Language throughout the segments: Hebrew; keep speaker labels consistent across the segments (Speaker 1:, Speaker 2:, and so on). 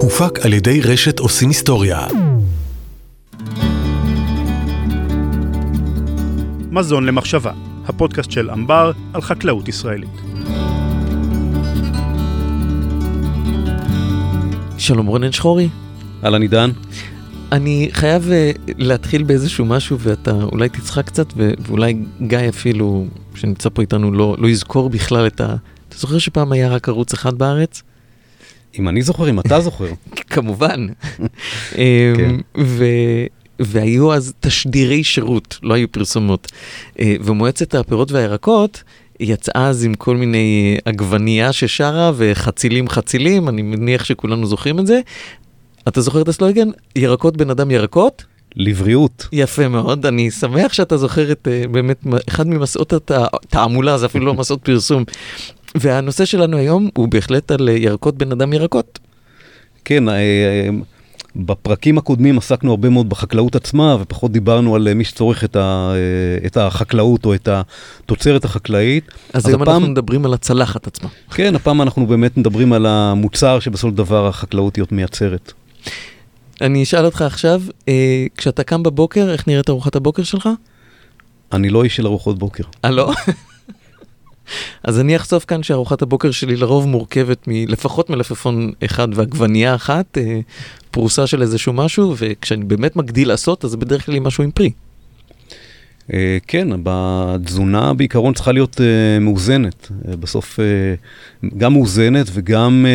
Speaker 1: הופק על ידי רשת עושים היסטוריה.
Speaker 2: מזון למחשבה, הפודקאסט של אמבר על חקלאות ישראלית.
Speaker 3: שלום רונן שחורי.
Speaker 4: אהלן עידן.
Speaker 3: אני חייב uh, להתחיל באיזשהו משהו ואתה אולי תצחק קצת ו- ואולי גיא אפילו, שנמצא פה איתנו, לא, לא יזכור בכלל את ה... אתה זוכר שפעם היה רק ערוץ אחד בארץ?
Speaker 4: אם אני זוכר, אם אתה זוכר.
Speaker 3: כמובן.
Speaker 4: כן.
Speaker 3: אמ, ו- והיו אז תשדירי שירות, לא היו פרסומות. אה, ומועצת הפירות והירקות יצאה אז עם כל מיני עגבנייה ששרה וחצילים חצילים, אני מניח שכולנו זוכרים את זה. אתה זוכר את הסלוגן? ירקות בן אדם ירקות?
Speaker 4: לבריאות.
Speaker 3: יפה מאוד, אני שמח שאתה זוכר את אה, באמת אחד ממסעות התעמולה, זה אפילו לא מסעות פרסום. והנושא שלנו היום הוא בהחלט על אה, ירקות בן אדם ירקות.
Speaker 4: כן, אה, אה, בפרקים הקודמים עסקנו הרבה מאוד בחקלאות עצמה, ופחות דיברנו על מי שצורך את, ה, את החקלאות או את התוצרת החקלאית.
Speaker 3: אז
Speaker 4: אז
Speaker 3: היום
Speaker 4: הפעם-
Speaker 3: אנחנו מדברים על הצלחת עצמה.
Speaker 4: כן, הפעם אנחנו באמת מדברים על המוצר שבסופו של דבר החקלאותיות מייצרת.
Speaker 3: אני אשאל אותך עכשיו, אה, כשאתה קם בבוקר, איך נראית ארוחת הבוקר שלך?
Speaker 4: אני לא איש של ארוחות בוקר.
Speaker 3: אה, לא? אז אני אחשוף כאן שארוחת הבוקר שלי לרוב מורכבת מלפחות מלפפון אחד ועגבנייה אחת, אה, פרוסה של איזשהו משהו, וכשאני באמת מגדיל לעשות, אז זה בדרך כלל משהו עם פרי.
Speaker 4: אה, כן, בתזונה בעיקרון צריכה להיות אה, מאוזנת. בסוף גם מאוזנת וגם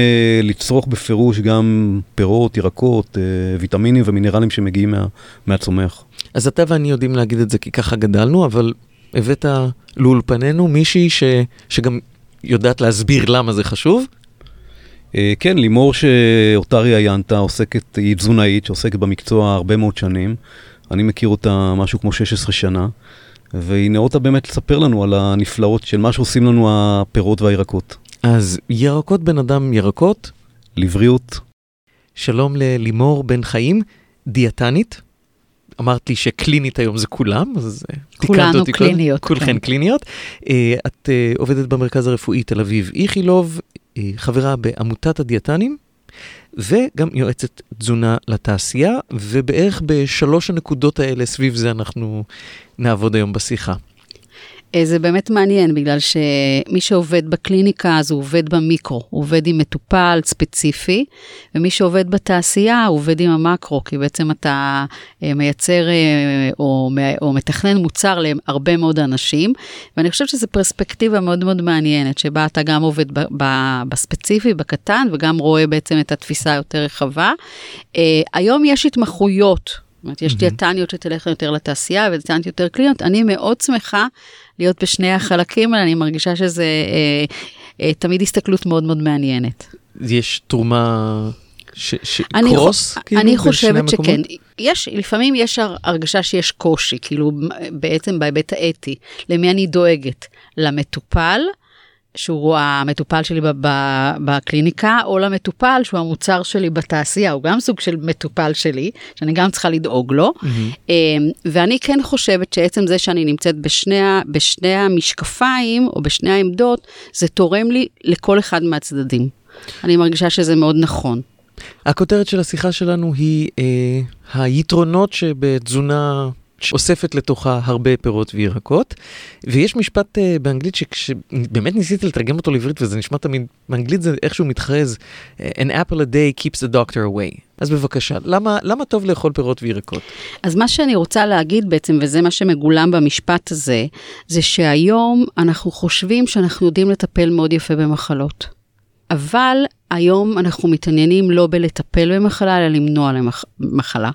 Speaker 4: לצרוך בפירוש גם פירות, ירקות, ויטמינים ומינרלים שמגיעים מה, מהצומח.
Speaker 3: אז אתה ואני יודעים להגיד את זה כי ככה גדלנו, אבל הבאת לאולפנינו מישהי ש... שגם יודעת להסביר למה זה חשוב.
Speaker 4: אה, כן, לימור שאותה ראיינת עוסקת, היא תזונאית שעוסקת במקצוע הרבה מאוד שנים. אני מכיר אותה משהו כמו 16 שנה, והיא נאותה באמת לספר לנו על הנפלאות של מה שעושים לנו הפירות והירקות.
Speaker 3: אז ירקות בן אדם ירקות,
Speaker 4: לבריאות,
Speaker 3: שלום ללימור בן חיים, דיאטנית. אמרת לי שקלינית היום זה כולם, אז אה, תיקנת
Speaker 5: כולנו
Speaker 3: אותי קודם.
Speaker 5: קליניות,
Speaker 3: כולכן
Speaker 5: כן.
Speaker 3: קליניות. אה, את אה, עובדת במרכז הרפואי תל אביב איכילוב, חברה בעמותת הדיאטנים, וגם יועצת תזונה לתעשייה, ובערך בשלוש הנקודות האלה סביב זה אנחנו נעבוד היום בשיחה.
Speaker 5: אה, זה באמת מעניין, בגלל שמי שעובד בקליניקה, אז הוא עובד במיקרו, הוא עובד עם מטופל ספציפי, ומי שעובד בתעשייה, הוא עובד עם המקרו, כי בעצם אתה אה, מייצר אה, או, או מתכנן מוצר להרבה מאוד אנשים, ואני חושבת שזו פרספקטיבה מאוד מאוד מעניינת, שבה אתה גם עובד ב- ב- בספציפי, בקטן, וגם רואה בעצם את התפיסה היותר רחבה. היום יש התמחויות. זאת אומרת, יש דיאטניות שתלך יותר לתעשייה ודיאטניות יותר קליניות. אני מאוד שמחה להיות בשני החלקים האלה, אני מרגישה שזה אה, אה, תמיד הסתכלות מאוד מאוד מעניינת.
Speaker 3: יש תרומה, ש, ש,
Speaker 5: אני
Speaker 3: קרוס,
Speaker 5: חו-
Speaker 3: כאילו,
Speaker 5: אני חושבת? שכן. יש, לפעמים יש הר- הרגשה שיש קושי, כאילו בעצם בהיבט האתי, למי אני דואגת? למטופל, שהוא המטופל שלי בקליניקה, או למטופל שהוא המוצר שלי בתעשייה, הוא גם סוג של מטופל שלי, שאני גם צריכה לדאוג לו.
Speaker 3: מהמם.
Speaker 5: אמ, ואני כן חושבת שעצם זה שאני נמצאת בשני, בשני המשקפיים, או בשני העמדות, זה תורם לי לכל אחד מהצדדים. אני מרגישה שזה מאוד נכון.
Speaker 3: הכותרת של השיחה שלנו היא אה, היתרונות שבתזונה שאוספת לתוכה הרבה פירות וירקות. ויש משפט אה, באנגלית שבאמת ניסיתי לתרגם אותו לעברית וזה נשמע תמיד, באנגלית זה איכשהו מתחרז, An apple a day keeps the doctor away. אז בבקשה, למה, למה טוב לאכול פירות וירקות?
Speaker 5: אז מה שאני רוצה להגיד בעצם, וזה מה שמגולם במשפט הזה, זה שהיום אנחנו חושבים שאנחנו יודעים לטפל מאוד יפה במחלות. אבל היום אנחנו מתעניינים לא בלטפל במחלה, אלא למנוע מחלה.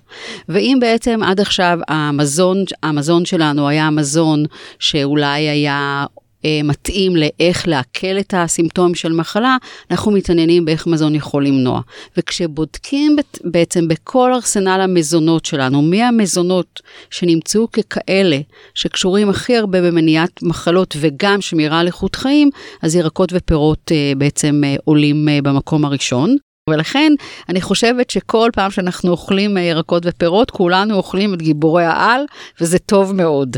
Speaker 5: ואם בעצם עד עכשיו המזון, המזון שלנו היה מזון שאולי היה מתאים לאיך לעכל את הסימפטומים של מחלה, אנחנו מתעניינים באיך מזון יכול למנוע. וכשבודקים בעצם בכל ארסנל המזונות שלנו, מי המזונות שנמצאו ככאלה שקשורים הכי הרבה במניעת מחלות וגם שמירה על איכות חיים, אז ירקות ופירות אה, בעצם אה, עולים אה, במקום הראשון. ולכן אני חושבת שכל פעם שאנחנו אוכלים ירקות ופירות, כולנו אוכלים את גיבורי העל, וזה טוב מאוד.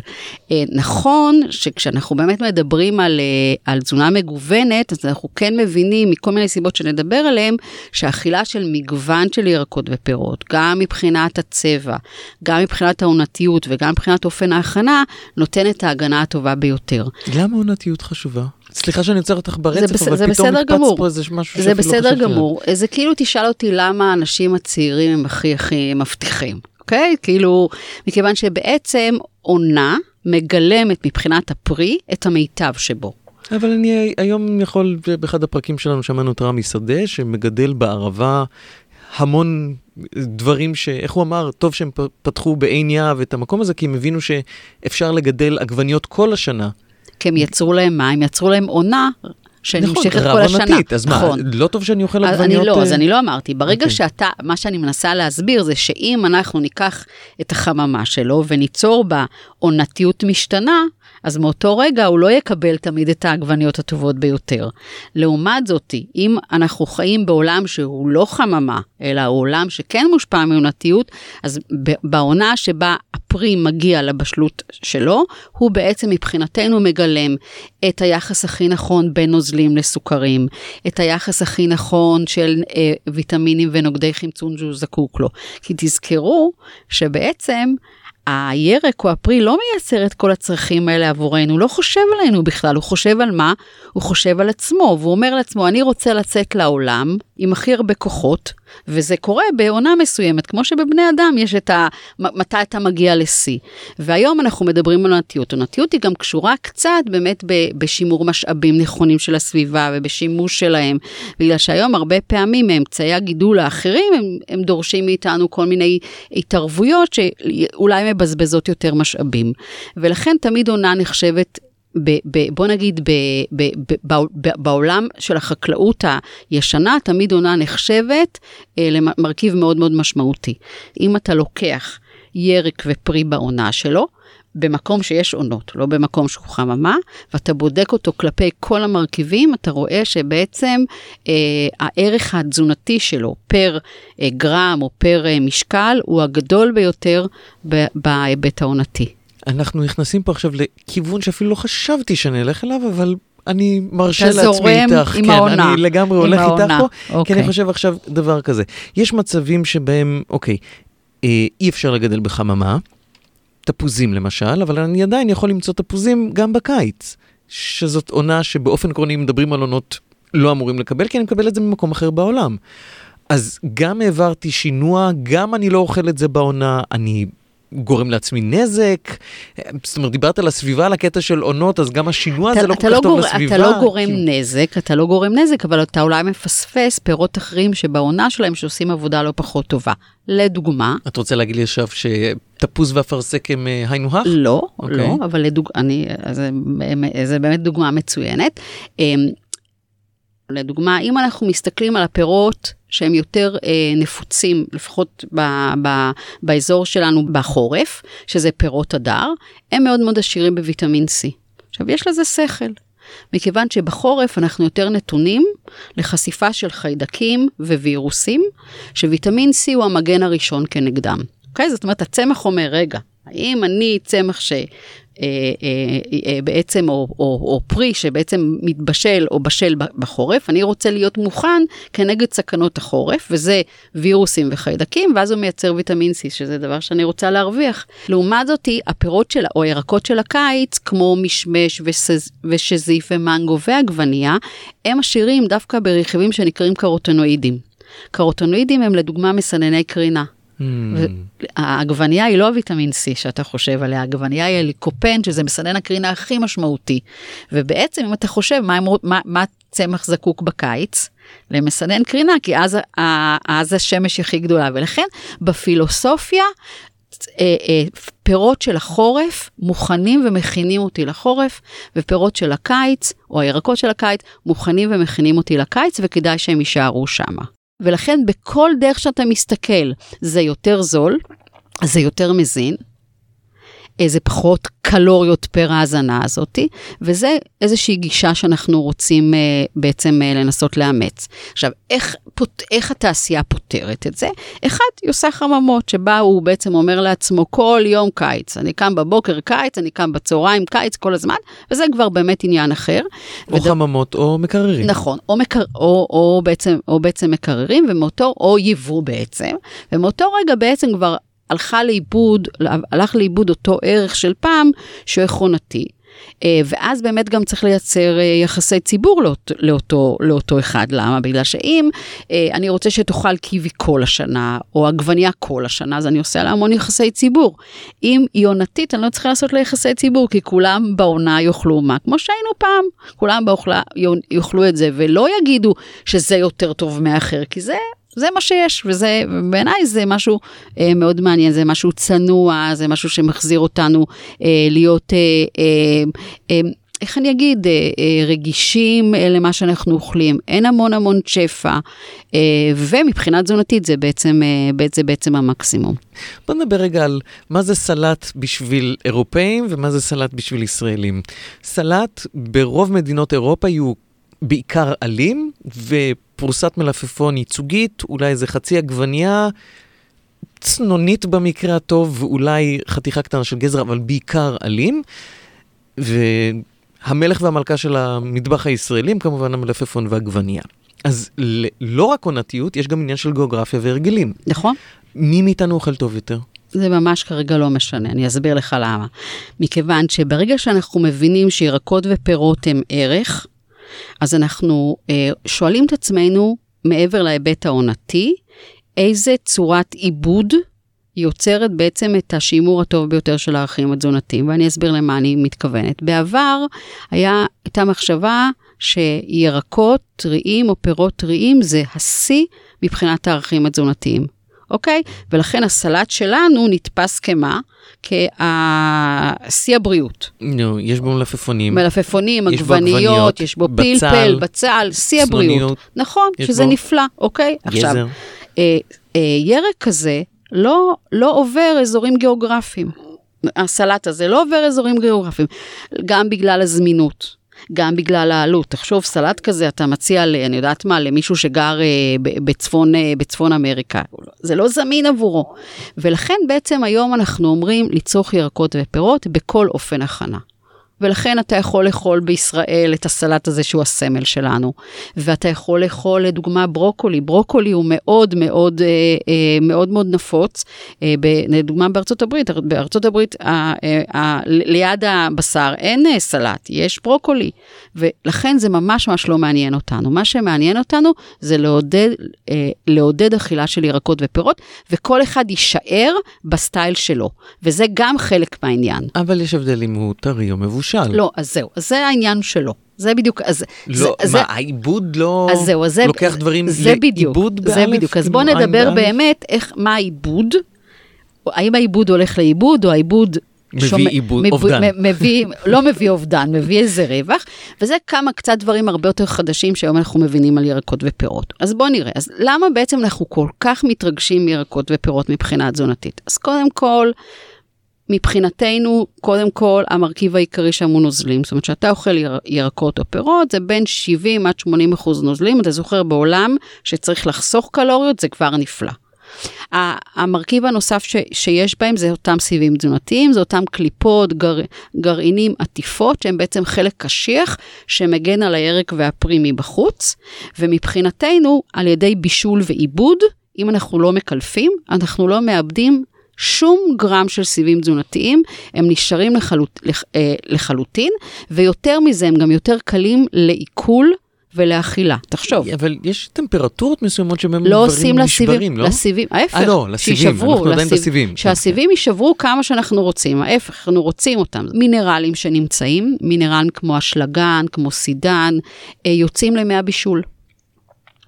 Speaker 5: אה, נכון שכשאנחנו באמת מדברים על, אה, על תזונה מגוונת, אז אנחנו כן מבינים מכל מיני סיבות שנדבר עליהן, שאכילה של מגוון של ירקות ופירות, גם מבחינת הצבע, גם מבחינת העונתיות וגם מבחינת אופן ההכנה, נותן את ההגנה הטובה ביותר.
Speaker 3: למה עונתיות חשובה? סליחה שאני עוצר אותך ברצף,
Speaker 5: בס-
Speaker 3: אבל
Speaker 5: זה
Speaker 3: פתאום
Speaker 5: בסדר
Speaker 3: נקפץ
Speaker 5: גמור.
Speaker 3: פה איזה משהו
Speaker 5: זה
Speaker 3: שאפילו לא
Speaker 5: בסדר
Speaker 3: חשבתי עליו.
Speaker 5: גמור. זה כאילו תשאל אותי למה האנשים הצעירים הם הכי הכי מבטיחים, אוקיי? כאילו, מכיוון שבעצם עונה מגלמת מבחינת הפרי את המיטב שבו.
Speaker 3: אבל אני היום יכול, באחד הפרקים שלנו שמענו את רמי שדה, שמגדל בערבה המון דברים ש... איך הוא אמר? טוב שהם פתחו בעין יהב את המקום הזה, כי הם הבינו שאפשר לגדל עגבניות כל השנה.
Speaker 5: כי הם יצרו להם מה? הם יצרו להם עונה שנמשכת כל השנה.
Speaker 3: נכון, רב-עונתית, אז מה,
Speaker 5: נכון.
Speaker 3: לא טוב שאני אוכל עגבניות?
Speaker 5: אני לא,
Speaker 3: אה,
Speaker 5: אז אני לא אמרתי. ברגע
Speaker 3: אוקיי.
Speaker 5: שאתה, מה שאני מנסה להסביר זה שאם אנחנו ניקח את החממה שלו וניצור בה עונתיות משתנה, אז מאותו רגע הוא לא יקבל תמיד את העגבניות הטובות ביותר. לעומת זאתי, אם אנחנו חיים בעולם שהוא לא חממה, אלא הוא עולם שכן מושפע מעונתיות, אז בעונה שבה הפרי מגיע לבשלות שלו, הוא בעצם מבחינתנו מגלם את היחס הכי נכון בין נוזלים לסוכרים, את היחס הכי נכון של אה, ויטמינים ונוגדי חמצון שהוא זקוק לו. כי תזכרו שבעצם הירק או הפרי לא מייצר את כל הצרכים האלה עבורנו, הוא לא חושב עלינו בכלל, הוא חושב על מה? הוא חושב על עצמו, והוא אומר לעצמו, אני רוצה לצאת לעולם עם הכי הרבה כוחות, וזה קורה בעונה מסוימת, כמו שבבני אדם יש את ה... מתי אתה מגיע לשיא. והיום אנחנו מדברים על עונתיות. עונתיות היא גם קשורה קצת באמת בשימור משאבים נכונים של הסביבה ובשימוש שלהם, בגלל שהיום הרבה פעמים מאמצעי הגידול האחרים, הם, הם דורשים מאיתנו כל מיני התערבויות שאולי מבזבזות יותר משאבים. ולכן תמיד עונה נחשבת ב, ב, בוא נגיד, ב, ב, ב, ב, ב, בעולם של החקלאות הישנה, תמיד עונה נחשבת אה, למרכיב מאוד מאוד משמעותי. אם אתה לוקח ירק ופרי בעונה שלו, במקום שיש עונות, לא במקום שהוא חממה, ואתה בודק אותו כלפי כל המרכיבים, אתה רואה שבעצם אה, הערך התזונתי שלו פר אה, גרם או פר אה, משקל הוא הגדול ביותר בהיבט העונתי.
Speaker 3: אנחנו נכנסים פה עכשיו לכיוון שאפילו לא חשבתי שנלך אליו, אבל אני מרשה
Speaker 5: אתה
Speaker 3: לעצמי
Speaker 5: זורם
Speaker 3: איתך.
Speaker 5: עם
Speaker 3: כן,
Speaker 5: העונה.
Speaker 3: אני לגמרי
Speaker 5: עם
Speaker 3: הולך איתך
Speaker 5: העונה.
Speaker 3: פה, כי
Speaker 5: אוקיי.
Speaker 3: אני חושב עכשיו דבר כזה. יש מצבים שבהם, אוקיי, אה, אי אפשר לגדל בחממה, תפוזים למשל, אבל אני עדיין יכול למצוא תפוזים גם בקיץ, שזאת עונה שבאופן עקרוני, מדברים על עונות, לא אמורים לקבל, כי אני מקבל את זה ממקום אחר בעולם. אז גם העברתי שינוע, גם אני לא אוכל את זה בעונה, אני גורם לעצמי נזק. זאת אומרת, דיברת על הסביבה, על הקטע של עונות, אז גם השינוע הזה לא כל כך טוב
Speaker 5: גור-
Speaker 3: לסביבה.
Speaker 5: אתה לא גורם
Speaker 3: כאילו.
Speaker 5: נזק, אתה לא גורם נזק, אבל אתה אולי מפספס פירות אחרים שבעונה שלהם שעושים עבודה לא פחות טובה. לדוגמה,
Speaker 3: את רוצה להגיד לי עכשיו שתפוז ואפרסק הם אה, היינו הך?
Speaker 5: לא,
Speaker 3: אוקיי.
Speaker 5: לא, אבל לדוג... אני, זה, זה באמת דוגמה מצוינת. אמ, לדוגמה, אם אנחנו מסתכלים על הפירות שהם יותר אה, נפוצים, לפחות ב, ב, באזור שלנו בחורף, שזה פירות הדר, הם מאוד מאוד עשירים בוויטמין C. עכשיו, יש לזה שכל. מכיוון שבחורף אנחנו יותר נתונים לחשיפה של חיידקים ווירוסים, שוויטמין C הוא המגן הראשון כנגדם. אוקיי? זאת אומרת, הצמח אומר, רגע, האם אני צמח ש... בעצם, או, או, או פרי שבעצם מתבשל או בשל בחורף, אני רוצה להיות מוכן כנגד סכנות החורף, וזה וירוסים וחיידקים, ואז הוא מייצר ויטמין C, שזה דבר שאני רוצה להרוויח. לעומת זאתי, הפירות של, או הירקות של הקיץ, כמו משמש ושזיף ומנגו ועגבנייה, הם עשירים דווקא ברכיבים שנקראים קרוטונואידים. קרוטונואידים הם לדוגמה מסנני קרינה.
Speaker 3: Hmm.
Speaker 5: העגבנייה היא לא הוויטמין C שאתה חושב עליה, העגבנייה היא הליקופן, שזה מסנן הקרינה הכי משמעותי. ובעצם אם אתה חושב מה, מה, מה צמח זקוק בקיץ, למסנן קרינה, כי אז, אז השמש הכי גדולה. ולכן בפילוסופיה, אה, אה, פירות של החורף מוכנים ומכינים אותי לחורף, ופירות של הקיץ, או הירקות של הקיץ, מוכנים ומכינים אותי לקיץ, וכדאי שהם יישארו שמה. ולכן בכל דרך שאתה מסתכל, זה יותר זול, זה יותר מזין. איזה פחות קלוריות פר ההזנה הזאתי, וזה איזושהי גישה שאנחנו רוצים אה, בעצם אה, לנסות לאמץ. עכשיו, איך, פות, איך התעשייה פותרת את זה? אחד, היא עושה חממות, שבה הוא בעצם אומר לעצמו כל יום קיץ, אני קם בבוקר קיץ, אני קם בצהריים קיץ כל הזמן, וזה כבר באמת עניין אחר.
Speaker 3: או וד... חממות או מקררים.
Speaker 5: נכון, או, מקר... או, או, בעצם, או בעצם מקררים, ומאותו, או יבוא בעצם, ומאותו רגע בעצם כבר הלכה לאיבוד, הלך לאיבוד אותו ערך של פעם, שהוא עקרונתי. אה, ואז באמת גם צריך לייצר אה, יחסי ציבור לאותו, לאותו, לאותו אחד. למה? בגלל שאם אה, אני רוצה שתאכל קיבי כל השנה, או עגבניה כל השנה, אז אני עושה לה המון יחסי ציבור. אם היא עונתית, אני לא צריכה לעשות לה יחסי ציבור, כי כולם בעונה יאכלו מה? כמו שהיינו פעם, כולם באוכלה, יאכלו את זה, ולא יגידו שזה יותר טוב מאחר, כי זה זה מה שיש, וזה, בעיניי זה משהו אה, מאוד מעניין, זה משהו צנוע, זה משהו שמחזיר אותנו אה, להיות, אה, אה, אה, איך אני אגיד, אה, אה, רגישים אה, למה שאנחנו אוכלים. אין המון המון שפע, אה, ומבחינה תזונתית זה בעצם, אה, זה בעצם המקסימום.
Speaker 3: בוא נדבר רגע על מה זה סלט בשביל אירופאים ומה זה סלט בשביל ישראלים. סלט ברוב מדינות אירופה יהיו בעיקר עלים, ופרוסת מלפפון ייצוגית, אולי איזה חצי עגבנייה, צנונית במקרה הטוב, ואולי חתיכה קטנה של גזר, אבל בעיקר עלים. והמלך והמלכה של המטבח הישראלים, כמובן המלפפון והעגבנייה. אז לא רק עונתיות, יש גם עניין של גיאוגרפיה והרגלים.
Speaker 5: נכון.
Speaker 3: מי מאיתנו אוכל טוב יותר?
Speaker 5: זה ממש כרגע לא משנה, אני אסביר לך למה. מכיוון שברגע שאנחנו מבינים שירקות ופירות הם ערך, אז אנחנו אה, שואלים את עצמנו, מעבר להיבט העונתי, איזה צורת עיבוד יוצרת בעצם את השימור הטוב ביותר של הערכים התזונתיים, ואני אסביר למה אני מתכוונת. בעבר היה, הייתה מחשבה שירקות טריים או פירות טריים זה השיא מבחינת הערכים התזונתיים. אוקיי? ולכן הסלט שלנו נתפס כמה? כשיא הבריאות.
Speaker 3: נו, יש בו מלפפונים.
Speaker 5: מלפפונים, עגבניות, יש בו פלפל, בצל, שיא הבריאות. נכון, שזה בו... נפלא, אוקיי?
Speaker 3: גזר. עכשיו,
Speaker 5: אה, אה, ירק כזה לא, לא עובר אזורים גיאוגרפיים. הסלט הזה לא עובר אזורים גיאוגרפיים, גם בגלל הזמינות. גם בגלל העלות. תחשוב, סלט כזה אתה מציע, אני יודעת מה, למישהו שגר אה, בצפון, אה, בצפון אמריקה. זה לא זמין עבורו. ולכן בעצם היום אנחנו אומרים לצרוך ירקות ופירות בכל אופן הכנה. ולכן אתה יכול לאכול בישראל את הסלט הזה שהוא הסמל שלנו. ואתה יכול לאכול לדוגמה ברוקולי, ברוקולי הוא מאוד מאוד אה, אה, מאוד מאוד נפוץ, אה, לדוגמה בארצות הברית, בארצות הברית אה, אה, ליד הבשר אין סלט, יש ברוקולי. ולכן זה ממש ממש לא מעניין אותנו. מה שמעניין אותנו זה לעודד, לעודד אכילה של ירקות ופירות, וכל אחד יישאר בסטייל שלו. וזה גם חלק מהעניין.
Speaker 3: אבל יש הבדל אם הוא טרי או מבושל. מבושל.
Speaker 5: לא, אז זהו, אז זה העניין שלו. זה בדיוק, אז...
Speaker 3: לא,
Speaker 5: זה,
Speaker 3: מה,
Speaker 5: זה,
Speaker 3: העיבוד לא
Speaker 5: אז זהו, אז זה,
Speaker 3: לוקח דברים
Speaker 5: זה בדיוק,
Speaker 3: באלף?
Speaker 5: זה בדיוק, אז בואו נדבר באמת איך, מה העיבוד, האם העיבוד הולך לאיבוד, או העיבוד...
Speaker 3: מביא שומע, עיבוד, אובדן.
Speaker 5: מביא, לא מביא אובדן, מביא איזה רווח, וזה כמה קצת דברים הרבה יותר חדשים שהיום אנחנו מבינים על ירקות ופירות. אז בואו נראה, אז למה בעצם אנחנו כל כך מתרגשים מירקות ופירות מבחינה תזונתית? אז קודם כל, מבחינתנו, קודם כל, המרכיב העיקרי שם הוא נוזלים. זאת אומרת, כשאתה אוכל יר, ירקות או פירות, זה בין 70 עד 80 אחוז נוזלים. אתה זוכר בעולם שצריך לחסוך קלוריות, זה כבר נפלא. המרכיב הנוסף ש, שיש בהם זה אותם סיבים תזונתיים, זה אותם קליפות, גר, גרעינים, עטיפות, שהם בעצם חלק קשיח שמגן על הירק והפרי מבחוץ, ומבחינתנו, על ידי בישול ועיבוד, אם אנחנו לא מקלפים, אנחנו לא מאבדים שום גרם של סיבים תזונתיים, הם נשארים לחלוט, לח, אה, לחלוטין, ויותר מזה, הם גם יותר קלים לעיכול. ולאכילה, תחשוב.
Speaker 3: אבל יש טמפרטורות מסוימות שבהם לא דברים נשברים, לא?
Speaker 5: לסיבים, ההפך,
Speaker 3: אה, לא, לסיבים, שישברו, אנחנו עדיין בסיבים.
Speaker 5: שהסיבים יישברו כמה שאנחנו רוצים, ההפך, אנחנו רוצים אותם. מינרלים שנמצאים, מינרלים כמו אשלגן, כמו סידן, אה, יוצאים למי הבישול.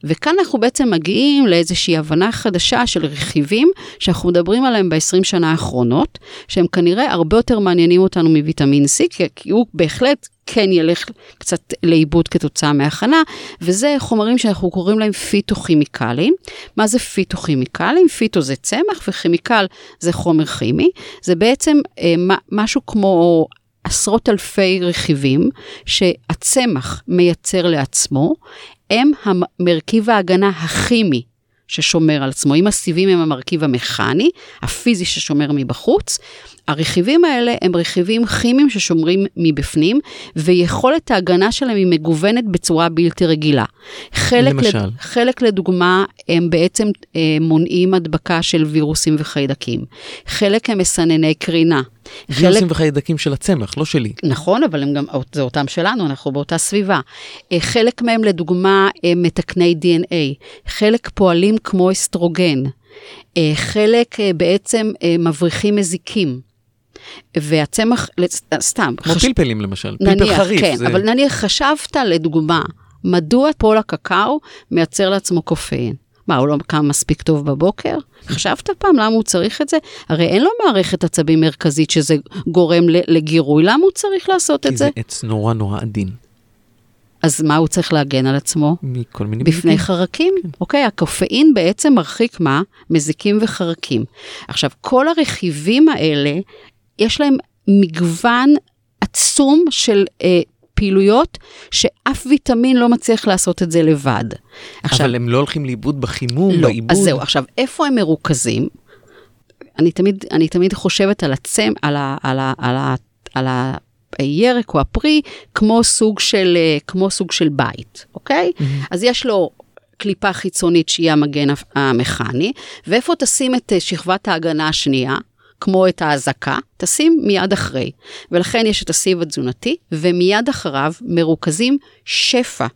Speaker 5: וכאן אנחנו בעצם מגיעים לאיזושהי הבנה חדשה של רכיבים שאנחנו מדברים עליהם ב-20 שנה האחרונות, שהם כנראה הרבה יותר מעניינים אותנו מוויטמין C, כי הוא בהחלט כן ילך קצת לאיבוד כתוצאה מהכנה, וזה חומרים שאנחנו קוראים להם פיתוכימיקלים. מה זה פיתוכימיקלים? פיתו זה צמח וכימיקל זה חומר כימי. זה בעצם אה, משהו כמו עשרות אלפי רכיבים שהצמח מייצר לעצמו, הם מרכיב ההגנה הכימי ששומר על עצמו. אם הסיבים הם המרכיב המכני, הפיזי ששומר מבחוץ, הרכיבים האלה הם רכיבים כימיים ששומרים מבפנים, ויכולת ההגנה שלהם היא מגוונת בצורה בלתי רגילה. חלק
Speaker 3: למשל?
Speaker 5: לד... חלק לדוגמה, הם בעצם אה, מונעים הדבקה של וירוסים וחיידקים. חלק הם מסנני קרינה.
Speaker 3: וירוסים חלק... וחיידקים של הצמח, לא שלי.
Speaker 5: נכון, אבל הם גם, זה אותם שלנו, אנחנו באותה סביבה. אה, חלק מהם, לדוגמה, הם מתקני DNA. חלק פועלים כמו אסטרוגן. אה, חלק אה, בעצם מבריחים מזיקים. והצמח, סתם.
Speaker 3: כמו חש... פלפלים למשל, נניח, פלפל חריף.
Speaker 5: כן, זה... אבל נניח חשבת לדוגמה, מדוע פול הקקאו מייצר לעצמו קופאין? מה, הוא לא קם מספיק טוב בבוקר? חשבת פעם למה הוא צריך את זה? הרי אין לו מערכת עצבים מרכזית שזה גורם לגירוי, למה הוא צריך לעשות את זה?
Speaker 3: כי זה עץ נורא נורא עדין.
Speaker 5: אז מה הוא צריך להגן על עצמו?
Speaker 3: מכל מיני
Speaker 5: בפני מזיקים. חרקים. כן. אוקיי, הקופאין בעצם מרחיק מה? מזיקים וחרקים. עכשיו, כל הרכיבים האלה, יש להם מגוון עצום של אה, פעילויות שאף ויטמין לא מצליח לעשות את זה לבד.
Speaker 3: עכשיו, אבל הם לא הולכים לאיבוד בחימום,
Speaker 5: לא,
Speaker 3: בעיבוד?
Speaker 5: אז זהו, עכשיו, איפה הם מרוכזים? אני תמיד, אני תמיד חושבת על הצם, על ה... על ה, על ה, על ה הירק או הפרי כמו סוג של, אה, כמו סוג של בית, אוקיי? Mm-hmm. אז יש לו קליפה חיצונית שהיא המגן המכני, ואיפה תשים את אה, שכבת ההגנה השנייה? כמו את האזעקה, תשים מיד אחרי. ולכן יש את הסיב התזונתי, ומיד אחריו מרוכזים שפע.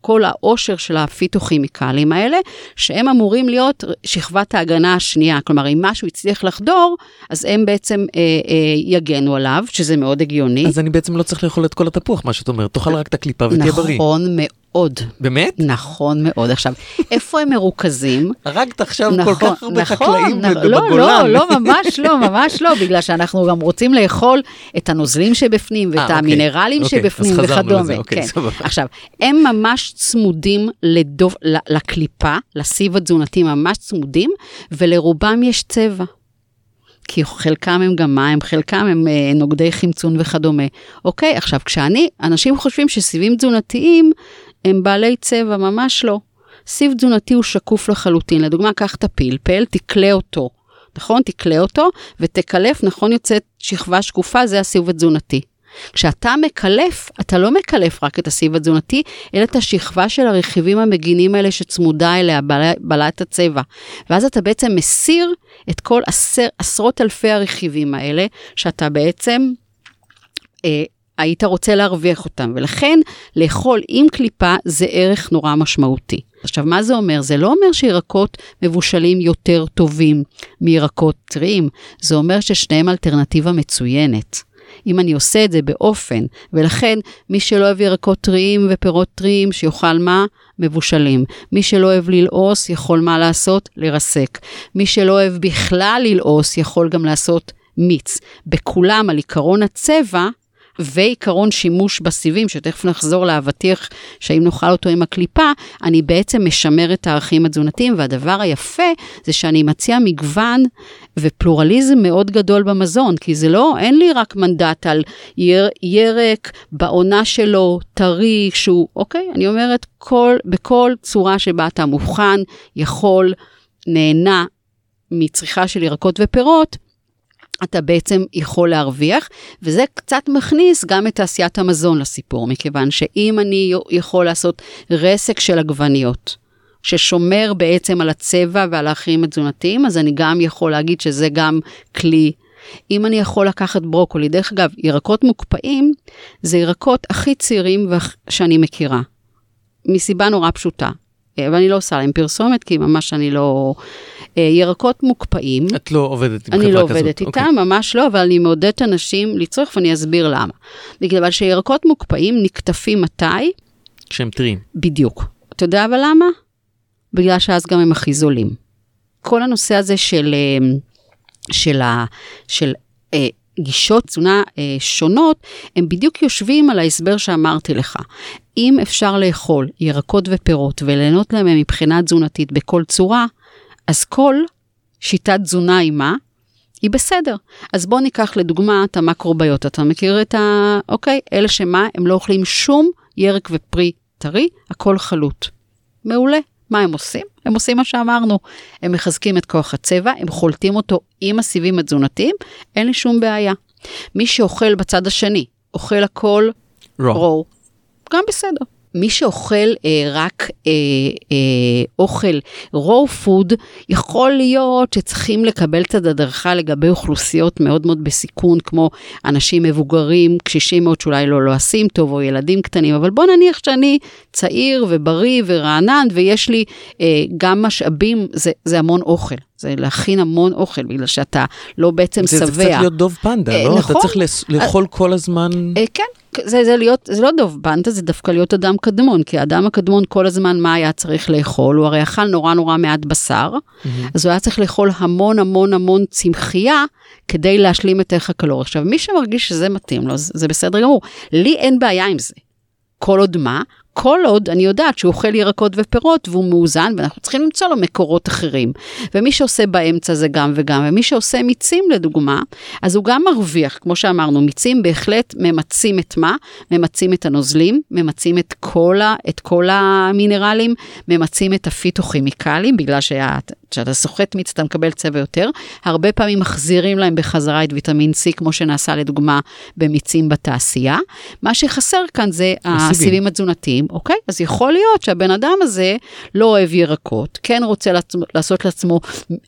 Speaker 5: כל העושר של הפיתוכימיקלים האלה, שהם אמורים להיות שכבת ההגנה השנייה. כלומר, אם משהו הצליח לחדור, אז הם בעצם אה, אה, יגנו עליו, שזה מאוד הגיוני.
Speaker 3: אז אני בעצם לא צריך לאכול את כל התפוח, מה שאת אומרת. תאכל רק את הקליפה ותהיה בריא.
Speaker 5: נכון מאוד. מאוד.
Speaker 3: באמת?
Speaker 5: נכון מאוד. עכשיו, איפה הם מרוכזים?
Speaker 3: הרגת עכשיו נכון, כל כך הרבה נכון, חקלאים נכון, בגולן.
Speaker 5: לא, לא, לא, ממש לא, ממש לא, בגלל שאנחנו גם רוצים לאכול את הנוזלים שבפנים ואת 아, אה, המינרלים אוקיי, שבפנים וכדומה.
Speaker 3: אוקיי,
Speaker 5: כן. עכשיו, הם ממש צמודים לדוב, לקליפה, לסיב התזונתי ממש צמודים, ולרובם יש צבע. כי חלקם הם גם מים, חלקם הם אה, נוגדי חמצון וכדומה. אוקיי, עכשיו כשאני, אנשים חושבים שסיבים תזונתיים הם בעלי צבע, ממש לא. סיב תזונתי הוא שקוף לחלוטין. לדוגמה, קח את הפלפל, תקלה אותו, נכון? תקלה אותו ותקלף, נכון יוצאת שכבה שקופה, זה הסיב התזונתי. כשאתה מקלף, אתה לא מקלף רק את הסיב התזונתי, אלא את השכבה של הרכיבים המגינים האלה שצמודה אליה, בעלת הצבע. ואז אתה בעצם מסיר את כל עשר, עשרות אלפי הרכיבים האלה, שאתה בעצם אה, היית רוצה להרוויח אותם, ולכן לאכול עם קליפה זה ערך נורא משמעותי. עכשיו, מה זה אומר? זה לא אומר שירקות מבושלים יותר טובים מירקות טריים, זה אומר ששניהם אלטרנטיבה מצוינת. אם אני עושה את זה באופן, ולכן מי שלא אוהב ירקות טריים ופירות טריים, שיאכל מה? מבושלים. מי שלא אוהב ללעוס, יכול מה לעשות? לרסק. מי שלא אוהב בכלל ללעוס, יכול גם לעשות מיץ. בכולם, על עיקרון הצבע, ועיקרון שימוש בסיבים, שתכף נחזור לאבטיח, שאם נאכל אותו עם הקליפה, אני בעצם משמר את הערכים התזונתיים, והדבר היפה זה שאני מציע מגוון ופלורליזם מאוד גדול במזון, כי זה לא, אין לי רק מנדט על יר, ירק בעונה שלו, טרי, שהוא, אוקיי, אני אומרת, כל, בכל צורה שבה אתה מוכן, יכול, נהנה מצריכה של ירקות ופירות, אתה בעצם יכול להרוויח, וזה קצת מכניס גם את תעשיית המזון לסיפור, מכיוון שאם אני יכול לעשות רסק של עגבניות, ששומר בעצם על הצבע ועל האחרים התזונתיים, אז אני גם יכול להגיד שזה גם כלי. אם אני יכול לקחת ברוקולי, דרך אגב, ירקות מוקפאים זה ירקות הכי צעירים שאני מכירה, מסיבה נורא פשוטה. ואני לא עושה להם פרסומת, כי ממש אני לא... אה, ירקות מוקפאים.
Speaker 3: את לא עובדת עם חברה
Speaker 5: כזאת.
Speaker 3: אני
Speaker 5: לא עובדת איתם, אוקיי. ממש לא, אבל אני מעודדת אנשים לצרוך ואני אסביר למה. בגלל שירקות מוקפאים נקטפים מתי?
Speaker 3: כשהם טריים.
Speaker 5: בדיוק. אתה יודע אבל למה? בגלל שאז גם הם הכי זולים. כל הנושא הזה של, אה, של, של אה, גישות תזונה אה, שונות, הם בדיוק יושבים על ההסבר שאמרתי לך. אם אפשר לאכול ירקות ופירות וליהנות להם מבחינה תזונתית בכל צורה, אז כל שיטת תזונה עימה היא בסדר. אז בוא ניקח לדוגמה את המקרוביוט. אתה מכיר את ה... אוקיי, אלה שמה? הם לא אוכלים שום ירק ופרי טרי, הכל חלוט. מעולה. מה הם עושים? הם עושים מה שאמרנו. הם מחזקים את כוח הצבע, הם חולטים אותו עם הסיבים התזונתיים, אין לי שום בעיה. מי שאוכל בצד השני, אוכל הכל רואו, גם בסדר. מי שאוכל אה, רק אה, אה, אוכל רואו פוד, יכול להיות שצריכים לקבל קצת הדרכה לגבי אוכלוסיות מאוד מאוד בסיכון, כמו אנשים מבוגרים, קשישים מאוד שאולי לא לועסים טוב, או ילדים קטנים, אבל בוא נניח שאני צעיר ובריא ורענן, ויש לי אה, גם משאבים, זה, זה המון אוכל. זה להכין המון אוכל, בגלל שאתה לא בעצם שבע.
Speaker 3: זה, זה קצת להיות דוב פנדה,
Speaker 5: אה,
Speaker 3: לא?
Speaker 5: נכון.
Speaker 3: אתה צריך לאכול כל הזמן...
Speaker 5: אה, כן, זה, זה, להיות, זה לא דוב בנטה, זה דווקא להיות אדם קדמון, כי האדם הקדמון כל הזמן מה היה צריך לאכול? הוא הרי אכל נורא נורא מעט בשר, אז הוא היה צריך לאכול המון המון המון צמחייה כדי להשלים את ערך הקלוריה. עכשיו, מי שמרגיש שזה מתאים לו, זה, זה בסדר גמור. לי אין בעיה עם זה. כל עוד מה? כל עוד אני יודעת שהוא אוכל ירקות ופירות והוא מאוזן, ואנחנו צריכים למצוא לו מקורות אחרים. ומי שעושה באמצע זה גם וגם, ומי שעושה מיצים לדוגמה, אז הוא גם מרוויח, כמו שאמרנו, מיצים בהחלט ממצים את מה? ממצים את הנוזלים, ממצים את כל, ה, את כל המינרלים, ממצים את הפיתוכימיקלים, בגלל שכשאתה סוחט מיץ אתה מקבל צבע יותר. הרבה פעמים מחזירים להם בחזרה את ויטמין C, כמו שנעשה לדוגמה במיצים בתעשייה. מה שחסר כאן זה הסיבים התזונתיים, אוקיי? אז יכול להיות שהבן אדם הזה לא אוהב ירקות, כן רוצה לעשות לעצמו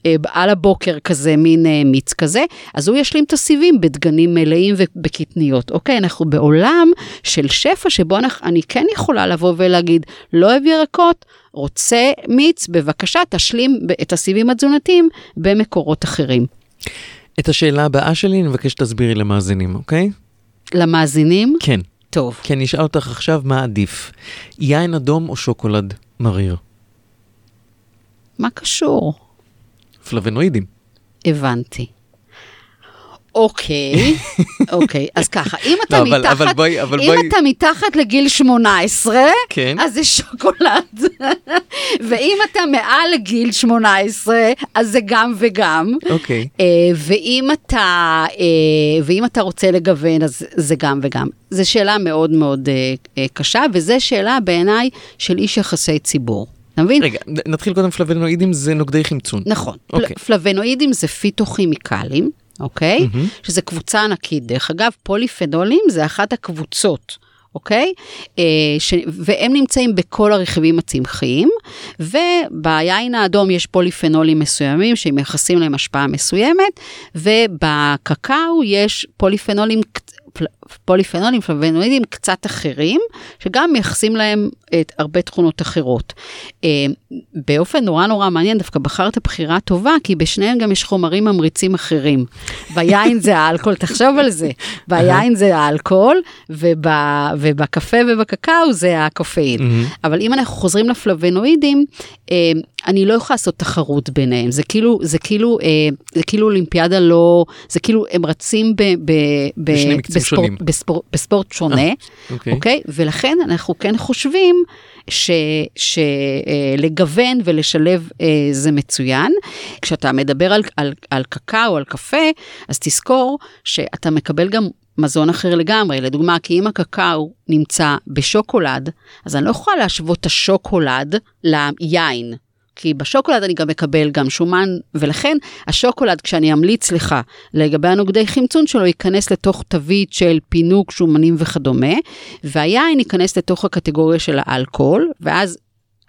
Speaker 5: אה, על הבוקר כזה, מין אה, מיץ כזה, אז הוא ישלים את הסיבים בדגנים מלאים ובקטניות, אוקיי? אנחנו בעולם של שפע שבו אנחנו, אני כן יכולה לבוא ולהגיד, לא אוהב ירקות, רוצה מיץ, בבקשה תשלים את הסיבים התזונתיים במקורות אחרים.
Speaker 3: את השאלה הבאה שלי אני מבקש שתסבירי למאזינים, אוקיי?
Speaker 5: למאזינים?
Speaker 3: כן.
Speaker 5: טוב.
Speaker 3: כי אני אשאל אותך עכשיו מה עדיף, יין אדום או שוקולד מריר?
Speaker 5: מה קשור?
Speaker 3: פלבנואידים.
Speaker 5: הבנתי. אוקיי, אוקיי, אז ככה, אם אתה
Speaker 3: לא, אבל-
Speaker 5: מתחת,
Speaker 3: אבל בואי- אבל
Speaker 5: אם
Speaker 3: בואי-
Speaker 5: אתה מתחת לגיל 18,
Speaker 3: כן.
Speaker 5: אז זה שוקולד, ואם אתה מעל לגיל 18, אז זה גם וגם.
Speaker 3: אוקיי.
Speaker 5: אה, ואם אתה, אה, ואם אתה רוצה לגוון, אז זה גם וגם. זו שאלה מאוד מאוד אה, אה, קשה, וזו שאלה בעיניי של איש יחסי ציבור. אתה מבין?
Speaker 3: רגע, נתחיל קודם פלבנואידים זה נוגדי חמצון.
Speaker 5: נכון.
Speaker 3: אוקיי.
Speaker 5: פל- פלבנואידים זה פיתוכימיקלים, אוקיי?
Speaker 3: מהמם.
Speaker 5: שזה קבוצה ענקית. דרך אגב, פוליפנולים זה אחת הקבוצות. אוקיי? אה, ש... והם נמצאים בכל הרכיבים הצמחיים, וביין האדום יש פוליפנולים מסוימים שמייחסים להם השפעה מסוימת, ובקקאו יש פוליפנולים פוליפנולים, פלבנואידים קצת אחרים, שגם מייחסים להם את הרבה תכונות אחרות. אה, באופן נורא נורא מעניין, דווקא בחרת בחירה טובה, כי בשניהם גם יש חומרים ממריצים אחרים. ביין זה האלכוהול, תחשוב על זה. ביין זה האלכוהול, וב, ובקפה ובקקאו זה הקופאין.
Speaker 3: מהמם.
Speaker 5: אבל אם אנחנו חוזרים לפלבנואידים, אה, אני לא יכולה לעשות תחרות ביניהם. זה כאילו, זה כאילו, אה, זה כאילו אולימפיאדה לא, זה כאילו הם רצים ב, ב, ב, בספורט,
Speaker 3: שונים.
Speaker 5: בספורט, בספורט שונה,
Speaker 3: אוקיי.
Speaker 5: אוקיי? ולכן אנחנו כן חושבים שלגוון ולשלב אה, זה מצוין. כשאתה מדבר על, על, על קקאו, על קפה, אז תזכור שאתה מקבל גם מזון אחר לגמרי. לדוגמה, כי אם הקקאו נמצא בשוקולד, אז אני לא יכולה להשוות את השוקולד ליין. כי בשוקולד אני גם מקבל גם שומן, ולכן השוקולד, כשאני אמליץ לך לגבי הנוגדי חמצון שלו, ייכנס לתוך תווית של פינוק, שומנים וכדומה, והיין ייכנס לתוך הקטגוריה של האלכוהול, ואז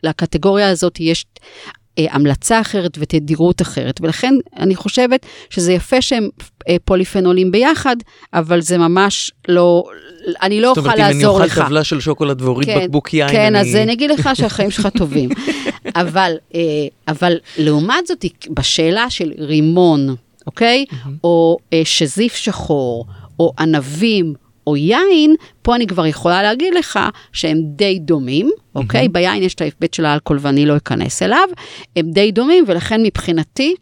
Speaker 5: לקטגוריה הזאת יש אה, המלצה אחרת ותדירות אחרת, ולכן אני חושבת שזה יפה שהם אה, פוליפנולים ביחד, אבל זה ממש לא, אני לא
Speaker 3: זאת
Speaker 5: אוכל
Speaker 3: אומרת, אם אני
Speaker 5: לעזור
Speaker 3: אוכל
Speaker 5: לך.
Speaker 3: טבלה של שוקולד ואוריד בקבוק יין,
Speaker 5: כן,
Speaker 3: אני...
Speaker 5: אז אני אגיד לך שהחיים שלך טובים. אבל, אה, אבל לעומת זאת, בשאלה של רימון, אוקיי? או אה, שזיף שחור, או ענבים, או יין, פה אני כבר יכולה להגיד לך שהם די דומים, אוקיי? Mm-hmm. ביין יש את ההיבט של האלכוהול ואני לא אכנס אליו, הם די דומים, ולכן מבחינתי,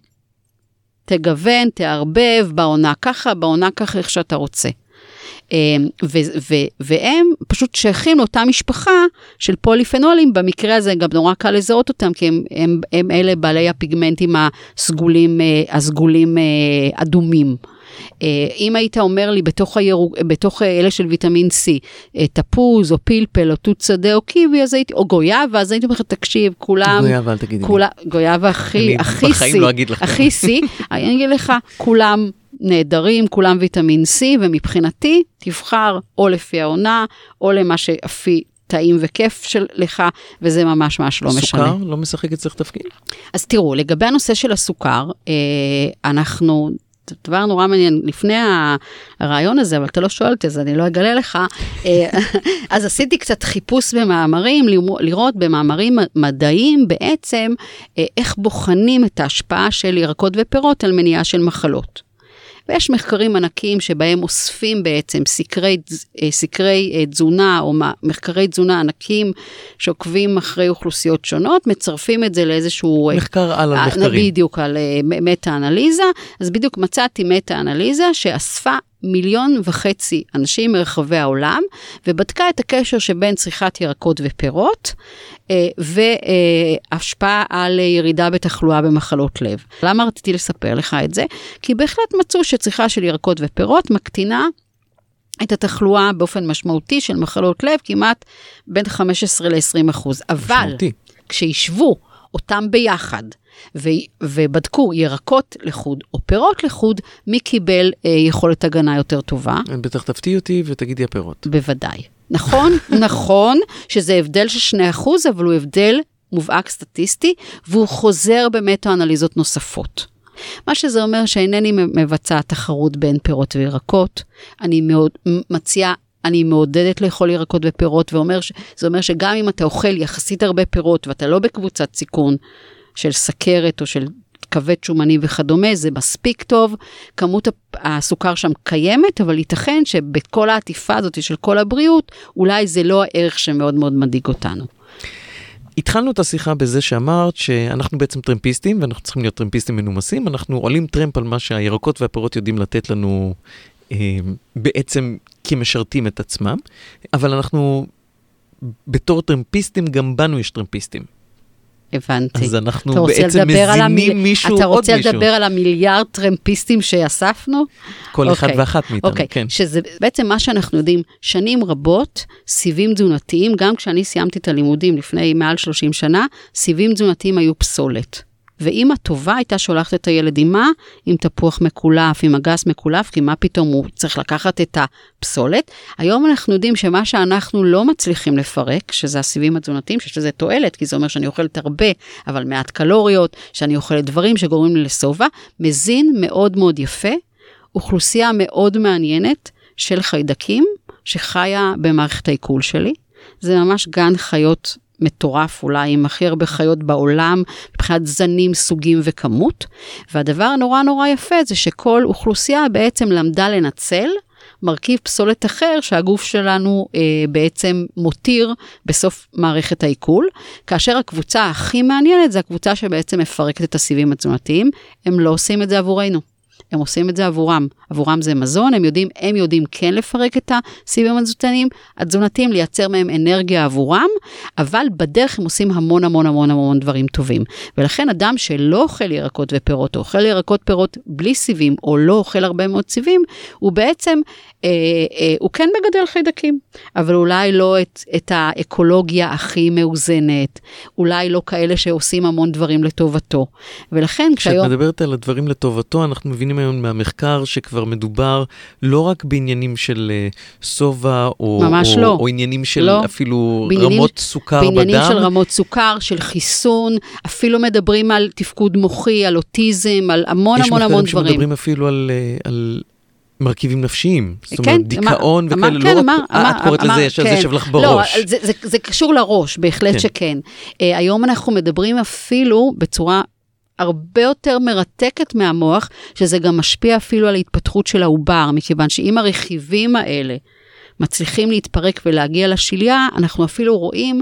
Speaker 5: תגוון, תערבב, בעונה ככה, בעונה ככה, איך שאתה רוצה. אמ, והם פשוט שייכים לאותה משפחה של פוליפנולים, במקרה הזה גם נורא קל לזהות אותם, כי הם, הם, הם אלה בעלי הפיגמנטים הסגולים, אה, הסגולים אה, אדומים. אה, אם היית אומר לי בתוך, הירוק, בתוך אלה של ויטמין C, תפוז או פלפל או תות שדה או קיבי, אז הייתי, או גויאבה, אז הייתי אומרת, תקשיב, כולם...
Speaker 3: גויאבה, אל תגידי
Speaker 5: כולה. גויאבה הכי, הכי C.
Speaker 3: בחיים לא אגיד לך.
Speaker 5: הכי C, אני אגיד לך, כולם נהדרים, כולם ויטמין C, ומבחינתי, תבחר או לפי העונה, או למה שאפי טעים וכיף של לך, וזה ממש ממש לא משנה.
Speaker 3: סוכר לא משחק אצלך תפקיד?
Speaker 5: אז תראו, לגבי הנושא של הסוכר, אה, אנחנו, דבר נורא מעניין, לפני הרעיון הזה, אבל אתה לא שואל אותי, אז אני לא אגלה לך, אה, אז עשיתי קצת חיפוש במאמרים, לראות במאמרים מדעיים בעצם אה, איך בוחנים את ההשפעה של ירקות ופירות על מניעה של מחלות. ויש מחקרים ענקיים שבהם אוספים בעצם סקרי, אה, סקרי אה, תזונה או מחקרי תזונה ענקיים שעוקבים אחרי אוכלוסיות שונות, מצרפים את זה לאיזשהו...
Speaker 3: אה, מחקר על המחקרים.
Speaker 5: בדיוק, על מטה-אנליזה. אז בדיוק מצאתי מטה-אנליזה שאספה מיליון וחצי אנשים מרחבי העולם, ובדקה את הקשר שבין צריכת ירקות ופירות אה, והשפעה על ירידה בתחלואה במחלות לב. למה רציתי לספר לך את זה? כי בהחלט מצאו שצריכה של ירקות ופירות מקטינה את התחלואה באופן משמעותי של מחלות לב, כמעט בין 15 ל-20 אחוז. אבל כשישבו אותם ביחד, ו- ובדקו ירקות לחוד או פירות לחוד, מי קיבל אה, יכולת הגנה יותר טובה.
Speaker 3: בטח תפתיע אותי ותגידי הפירות.
Speaker 5: בוודאי. נכון, נכון, שזה הבדל של 2%, אבל הוא הבדל מובהק סטטיסטי, והוא חוזר במטה-אנליזות נוספות. מה שזה אומר שאינני מבצעת תחרות בין פירות וירקות, אני מאוד מציעה אני מעודדת לאכול ירקות ופירות, ואומר ש... זה אומר שגם אם אתה אוכל יחסית הרבה פירות ואתה לא בקבוצת סיכון של סכרת או של כבד שומני וכדומה, זה מספיק טוב. כמות הסוכר שם קיימת, אבל ייתכן שבכל העטיפה הזאת של כל הבריאות, אולי זה לא הערך שמאוד מאוד מדאיג אותנו.
Speaker 3: התחלנו את השיחה בזה שאמרת שאנחנו בעצם טרמפיסטים, ואנחנו צריכים להיות טרמפיסטים מנומסים, אנחנו עולים טרמפ על מה שהירקות והפירות יודעים לתת לנו אה, בעצם כמשרתים את עצמם, אבל אנחנו בתור טרמפיסטים, גם בנו יש טרמפיסטים.
Speaker 5: הבנתי.
Speaker 3: אז אנחנו בעצם מזינים המיל... מישהו, עוד מישהו.
Speaker 5: אתה רוצה לדבר על המיליארד טרמפיסטים שאספנו?
Speaker 3: כל okay. אחד אוקיי. ואחת מאיתנו, okay.
Speaker 5: אוקיי.
Speaker 3: כן.
Speaker 5: שזה בעצם מה שאנחנו יודעים, שנים רבות, סיבים תזונתיים, גם כשאני סיימתי את הלימודים לפני מעל 30 שנה, סיבים תזונתיים היו פסולת. ואימא טובה הייתה שולחת את הילד עם מה? עם תפוח מקולף, עם אגס מקולף, כי מה פתאום הוא צריך לקחת את הפסולת. היום אנחנו יודעים שמה שאנחנו לא מצליחים לפרק, שזה הסיבים התזונתיים, שיש לזה תועלת, כי זה אומר שאני אוכלת הרבה, אבל מעט קלוריות, שאני אוכלת דברים שגורמים לי לשובע, מזין מאוד מאוד יפה, אוכלוסייה מאוד מעניינת של חיידקים, שחיה במערכת העיכול שלי. זה ממש גן חיות מטורף אולי עם הכי הרבה חיות בעולם מבחינת זנים, סוגים וכמות. והדבר הנורא נורא יפה זה שכל אוכלוסייה בעצם למדה לנצל מרכיב פסולת אחר שהגוף שלנו אה, בעצם מותיר בסוף מערכת העיכול, כאשר הקבוצה הכי מעניינת זה הקבוצה שבעצם מפרקת את הסיבים התזונתיים, הם לא עושים את זה עבורנו. הם עושים את זה עבורם. עבורם זה מזון, הם יודעים, הם יודעים כן לפרק את הסיבים התזונתיים, התזונתיים, לייצר מהם אנרגיה עבורם, אבל בדרך הם עושים המון המון המון המון דברים טובים. ולכן אדם שלא אוכל ירקות ופירות, או אוכל ירקות פירות בלי סיבים, או לא אוכל הרבה מאוד סיבים, הוא בעצם, אה, אה, הוא כן מגדל חיידקים, אבל אולי לא את, את האקולוגיה הכי מאוזנת, אולי לא כאלה שעושים המון דברים לטובתו. ולכן
Speaker 3: כשהיום... כשאת מדברת על הדברים לטובתו, אנחנו מבינים היום מהמחקר שכבר מדובר לא רק בעניינים של uh, שובע, או, או,
Speaker 5: לא.
Speaker 3: או עניינים של לא. אפילו בעניינים, רמות סוכר
Speaker 5: בעניינים
Speaker 3: בדם.
Speaker 5: בעניינים של רמות סוכר, של חיסון, אפילו מדברים על תפקוד מוחי, על אוטיזם, על המון המון המון דברים.
Speaker 3: יש מחקרים שמדברים אפילו על... אה, על מרכיבים נפשיים, זאת כן, אומרת דיכאון וכאלה, לא כן, לא אמר, רק, אמר, את קוראת אמר, לזה, יש על כן. זה יושב לך בראש.
Speaker 5: לא, זה, זה, זה קשור לראש, בהחלט כן. שכן. Uh, היום אנחנו מדברים אפילו בצורה הרבה יותר מרתקת מהמוח, שזה גם משפיע אפילו על ההתפתחות של העובר, מכיוון שאם הרכיבים האלה מצליחים להתפרק ולהגיע לשליה, אנחנו אפילו רואים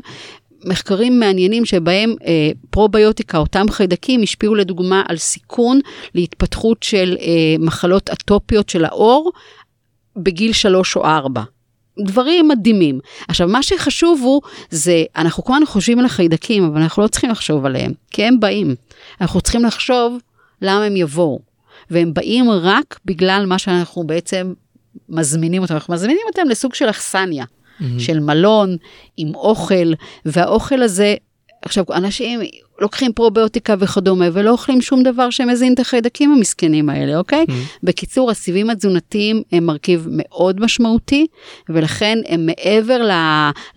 Speaker 5: מחקרים מעניינים שבהם אה, פרוביוטיקה, אותם חיידקים, השפיעו לדוגמה על סיכון להתפתחות של אה, מחלות אטופיות של העור בגיל שלוש או ארבע. דברים מדהימים. עכשיו, מה שחשוב הוא, זה, אנחנו כמובן חושבים על החיידקים, אבל אנחנו לא צריכים לחשוב עליהם, כי הם באים. אנחנו צריכים לחשוב למה הם יבואו. והם באים רק בגלל מה שאנחנו בעצם מזמינים אותם. אנחנו מזמינים אותם לסוג של אכסניה. mm-hmm. של מלון עם אוכל, והאוכל הזה, עכשיו, אנשים לוקחים פרוביוטיקה וכדומה, ולא אוכלים שום דבר שמזין את החיידקים המסכנים האלה, אוקיי? Mm-hmm. בקיצור, הסיבים התזונתיים הם מרכיב מאוד משמעותי, ולכן הם מעבר ל,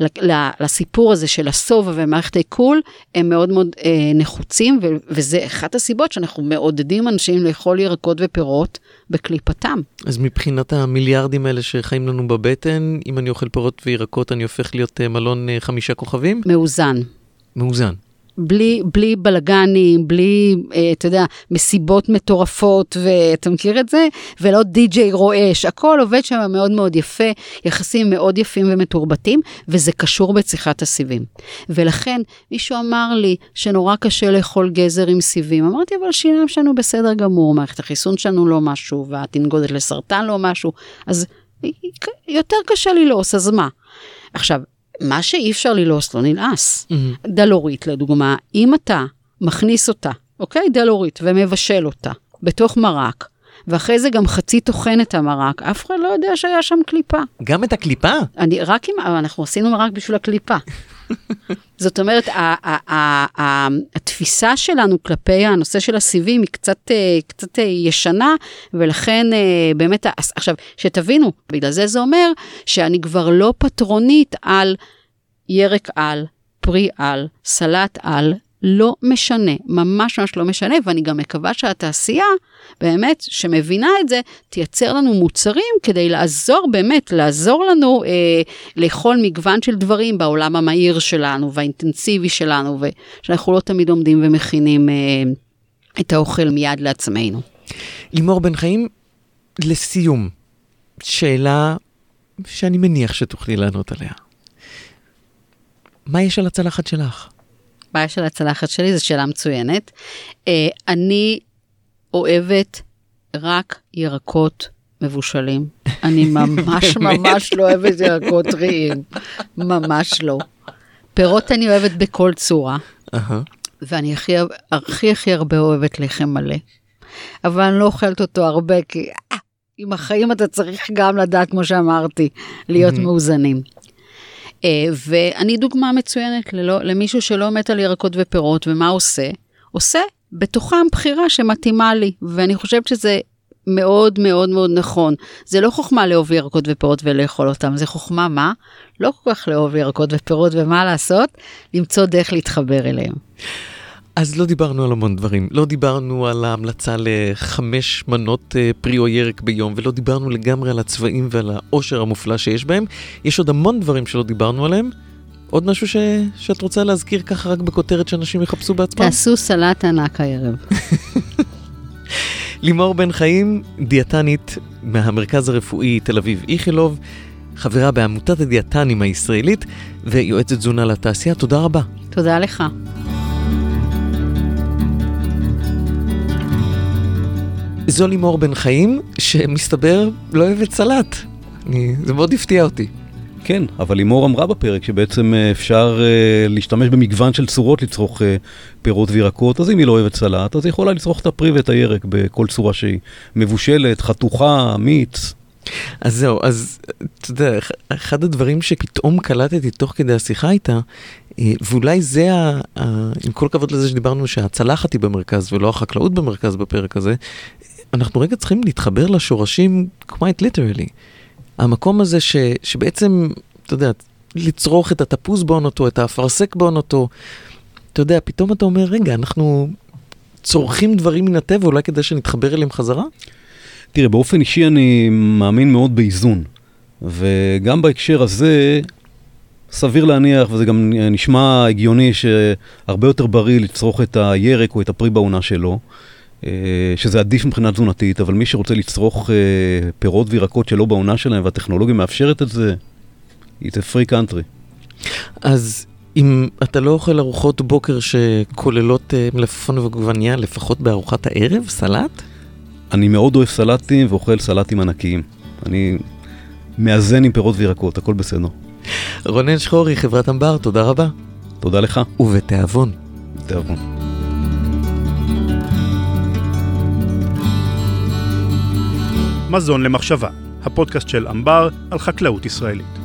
Speaker 5: ל, ל, לסיפור הזה של השובע ומערכת העיכול, הם מאוד מאוד אה, נחוצים, ו, וזה אחת הסיבות שאנחנו מעודדים אנשים לאכול ירקות ופירות בקליפתם.
Speaker 3: אז מבחינת המיליארדים האלה שחיים לנו בבטן, אם אני אוכל פירות וירקות, אני הופך להיות אה, מלון אה, חמישה כוכבים?
Speaker 5: מאוזן.
Speaker 3: מאוזן.
Speaker 5: בלי, בלי בלגנים, בלי, אה, אתה יודע, מסיבות מטורפות, ואתה מכיר את זה? ולא די-ג'יי רועש, הכל עובד שם מאוד מאוד יפה, יחסים מאוד יפים ומתורבתים, וזה קשור בצריכת הסיבים. ולכן, מישהו אמר לי שנורא קשה לאכול גזר עם סיבים. אמרתי, אבל השיניים שלנו בסדר גמור, מערכת החיסון שלנו לא משהו, והתנגודת לסרטן לא משהו, אז יותר קשה ללעוס, אז מה? עכשיו, מה שאי אפשר ללעוס לא נלעס. Mm-hmm. דלורית, לדוגמה, אם אתה מכניס אותה, אוקיי? דלורית, ומבשל אותה בתוך מרק, ואחרי זה גם חצי טוחן את המרק, אף אחד לא יודע שהיה שם קליפה.
Speaker 3: גם את הקליפה?
Speaker 5: אני, רק אם, אנחנו עשינו מרק בשביל הקליפה. זאת אומרת, התפיסה שלנו כלפי הנושא של הסיבים היא קצת, אה, קצת אה, ישנה, ולכן אה, באמת, עכשיו, שתבינו, בגלל זה זה אומר שאני כבר לא פטרונית על ירק על, פרי על, סלט על, לא משנה, ממש ממש לא משנה, ואני גם מקווה שהתעשייה, באמת, שמבינה את זה, תייצר לנו מוצרים כדי לעזור, באמת, לעזור לנו אה, לאכול מגוון של דברים בעולם המהיר שלנו והאינטנסיבי שלנו, ושאנחנו לא תמיד עומדים ומכינים אה, את האוכל מיד לעצמנו.
Speaker 3: לימור בן חיים, לסיום, שאלה שאני מניח שתוכלי לענות עליה. מה יש על הצלחת שלך?
Speaker 5: הבעיה של הצלחת שלי? זו שאלה מצוינת. Uh, אני אוהבת רק ירקות מבושלים. אני ממש ממש לא אוהבת ירקות טריים, ממש לא. פירות אני אוהבת בכל צורה, ואני הכי, הכי הכי הרבה אוהבת לחם מלא. אבל אני לא אוכלת אותו הרבה, כי אה, עם החיים אתה צריך גם לדעת, כמו שאמרתי, להיות מאוזנים. אה, ואני דוגמה מצוינת ללא, למישהו שלא מת על ירקות ופירות, ומה עושה? עושה בתוכם בחירה שמתאימה לי, ואני חושבת שזה מאוד מאוד מאוד נכון. זה לא חוכמה לאהוב ירקות ופירות ולאכול אותם, זה חוכמה מה? לא כל כך לאהוב ירקות ופירות, ומה לעשות? למצוא דרך להתחבר אליהם.
Speaker 3: אז לא דיברנו על המון דברים. לא דיברנו על ההמלצה לחמש מנות אה, פרי או ירק ביום, ולא דיברנו לגמרי על הצבעים ועל העושר המופלא שיש בהם. יש עוד המון דברים שלא דיברנו עליהם. עוד משהו ש... שאת רוצה להזכיר ככה רק בכותרת שאנשים יחפשו בעצמם?
Speaker 5: תעשו סלט ענק הערב.
Speaker 3: לימור בן חיים, דיאטנית מהמרכז הרפואי תל אביב איכילוב, חברה בעמותת הדיאטנים הישראלית ויועצת תזונה לתעשייה. תודה רבה.
Speaker 5: תודה לך.
Speaker 3: זו לימור בן חיים, שמסתבר לא אוהבת סלט. אני, זה מאוד הפתיע אותי.
Speaker 4: כן, אבל לימור אמרה בפרק שבעצם אה, אפשר uh, להשתמש במגוון של צורות לצרוך uh, פירות וירקות, אז אם היא לא אוהבת סלט, אז היא יכולה לצרוך את הפרי ואת הירק בכל צורה שהיא מבושלת, חתוכה, מיץ.
Speaker 3: אז זהו, אז אתה יודע, אחד הדברים שפתאום קלטתי תוך כדי השיחה איתה, ואולי זה, ה, ה, עם כל הכבוד לזה שדיברנו שהצלחת היא במרכז ולא החקלאות במרכז בפרק הזה, אנחנו רגע צריכים להתחבר לשורשים quite literally. המקום הזה ש, שבעצם, אתה יודע, לצרוך את התפוז בעונתו, את האפרסק בעונתו, אתה יודע, פתאום אתה אומר, רגע, אנחנו צורכים דברים מן הטבע, אולי כדי שנתחבר אליהם חזרה?
Speaker 4: תראה, באופן אישי אני מאמין מאוד באיזון. וגם בהקשר הזה, סביר להניח, וזה גם נשמע הגיוני, שהרבה יותר בריא לצרוך את הירק או את הפרי בעונה שלו. אה, שזה עדיף מבחינה תזונתית, אבל מי שרוצה לצרוך אה, פירות וירקות שלא בעונה שלהם והטכנולוגיה מאפשרת את זה, it's a free country.
Speaker 3: אז אם אתה לא אוכל ארוחות בוקר שכוללות אה, מלפפון ועגבניה, לפחות בארוחת הערב, סלט?
Speaker 4: אני מאוד אוהב סלטים ואוכל סלטים ענקיים. אני מאזן עם פירות וירקות, הכל בסדר.
Speaker 3: רונן שחורי, חברת אמבר, תודה רבה.
Speaker 4: תודה לך.
Speaker 3: ובתיאבון.
Speaker 4: תיאבון.
Speaker 2: מזון למחשבה, הפודקאסט של אמבר על חקלאות ישראלית.